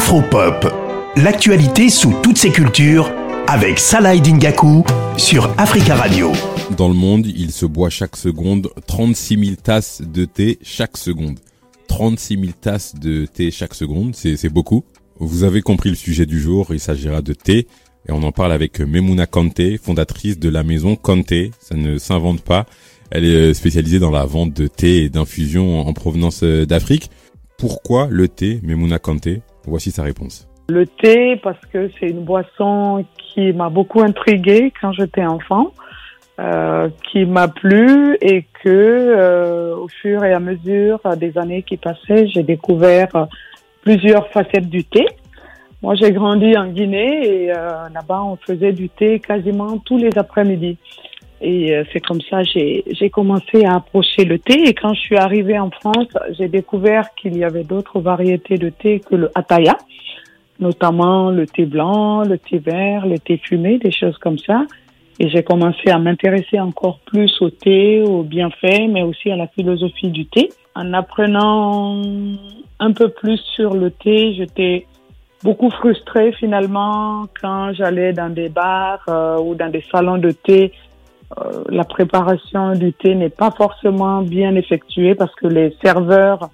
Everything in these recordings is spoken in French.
Afropop, l'actualité sous toutes ses cultures avec Salah Dingaku sur Africa Radio. Dans le monde, il se boit chaque seconde 36 000 tasses de thé chaque seconde. 36 000 tasses de thé chaque seconde, c'est beaucoup. Vous avez compris le sujet du jour, il s'agira de thé. Et on en parle avec Memuna Kante, fondatrice de la maison Kante. Ça ne s'invente pas. Elle est spécialisée dans la vente de thé et d'infusions en provenance d'Afrique. Pourquoi le thé, Memuna Kante Voici sa réponse. Le thé, parce que c'est une boisson qui m'a beaucoup intriguée quand j'étais enfant, euh, qui m'a plu et que euh, au fur et à mesure des années qui passaient, j'ai découvert plusieurs facettes du thé. Moi, j'ai grandi en Guinée et euh, là-bas, on faisait du thé quasiment tous les après-midi. Et euh, c'est comme ça j'ai j'ai commencé à approcher le thé. Et quand je suis arrivée en France, j'ai découvert qu'il y avait d'autres variétés de thé que le Ataya, notamment le thé blanc, le thé vert, le thé fumé, des choses comme ça. Et j'ai commencé à m'intéresser encore plus au thé, aux bienfaits, mais aussi à la philosophie du thé. En apprenant un peu plus sur le thé, j'étais beaucoup frustrée finalement quand j'allais dans des bars euh, ou dans des salons de thé. Euh, la préparation du thé n'est pas forcément bien effectuée parce que les serveurs,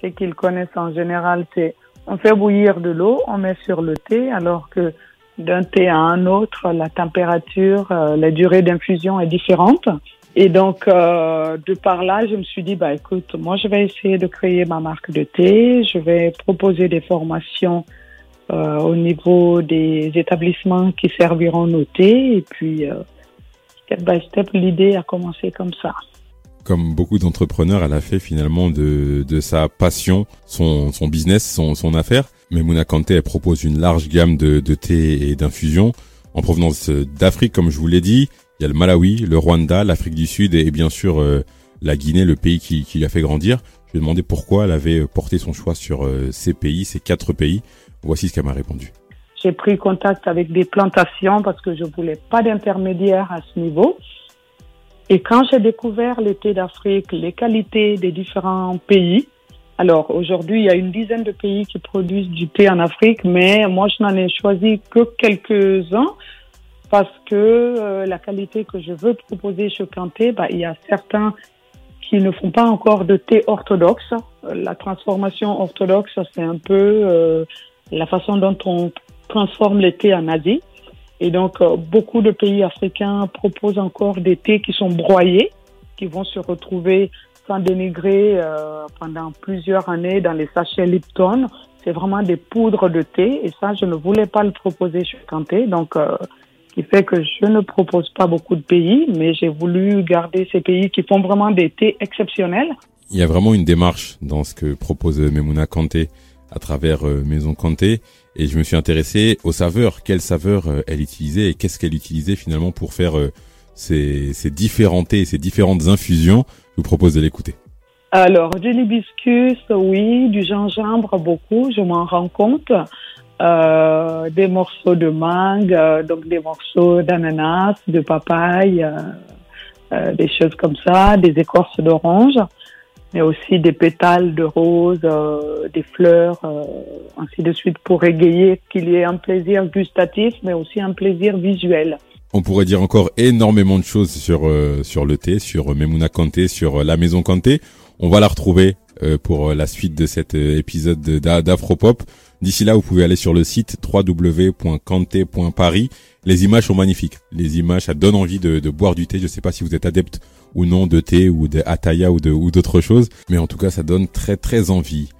ce qu'ils connaissent en général, c'est on fait bouillir de l'eau, on met sur le thé, alors que d'un thé à un autre, la température, euh, la durée d'infusion est différente. Et donc, euh, de par là, je me suis dit, bah écoute, moi, je vais essayer de créer ma marque de thé. Je vais proposer des formations au niveau des établissements qui serviront nos thés. Et puis, step by step, l'idée a commencé comme ça. Comme beaucoup d'entrepreneurs, elle a fait finalement de, de sa passion son, son business, son, son affaire. Mais Mouna Kanté, elle propose une large gamme de, de thé et d'infusions en provenance d'Afrique, comme je vous l'ai dit. Il y a le Malawi, le Rwanda, l'Afrique du Sud et, bien sûr euh, la Guinée, le pays qui, qui l'a fait grandir. Je lui ai demandé pourquoi elle avait porté son choix sur euh, ces pays, ces quatre pays. Voici ce qu'elle m'a répondu. J'ai pris contact avec des plantations parce que je voulais pas d'intermédiaire à ce niveau. Et quand j'ai découvert le thé d'Afrique, les qualités des différents pays, alors aujourd'hui il y a une dizaine de pays qui produisent du thé en Afrique, mais moi je n'en ai choisi que quelques-uns parce que euh, la qualité que je veux proposer chez Kanté, bah, il y a certains qui ne font pas encore de thé orthodoxe. La transformation orthodoxe, c'est un peu euh, la façon dont on transforme les thés en Asie. Et donc, euh, beaucoup de pays africains proposent encore des thés qui sont broyés, qui vont se retrouver sans dénigrer euh, pendant plusieurs années dans les sachets Lipton. C'est vraiment des poudres de thé. Et ça, je ne voulais pas le proposer chez Kanté. Donc, euh, qui fait que je ne propose pas beaucoup de pays, mais j'ai voulu garder ces pays qui font vraiment des thés exceptionnels. Il y a vraiment une démarche dans ce que propose Memouna Kanté à travers euh, Maison Kanté et je me suis intéressé aux saveurs, quelles saveurs euh, elle utilisait et qu'est-ce qu'elle utilisait finalement pour faire euh, ces, ces différents thés, ces différentes infusions. Je vous propose de l'écouter. Alors, du hibiscus, oui, du gingembre, beaucoup, je m'en rends compte. Euh, des morceaux de mangue, euh, donc des morceaux d'ananas, de papaye, euh, des choses comme ça, des écorces d'orange mais aussi des pétales de rose, euh, des fleurs, euh, ainsi de suite, pour égayer qu'il y ait un plaisir gustatif, mais aussi un plaisir visuel. On pourrait dire encore énormément de choses sur euh, sur le thé, sur Memuna Kanté, sur la maison Kanté. On va la retrouver pour la suite de cet épisode d'Afropop. D'ici là, vous pouvez aller sur le site www.kanté.paris. Les images sont magnifiques. Les images, ça donne envie de, boire du thé. Je ne sais pas si vous êtes adepte ou non de thé ou de ataya ou de ou d'autres choses, mais en tout cas, ça donne très très envie.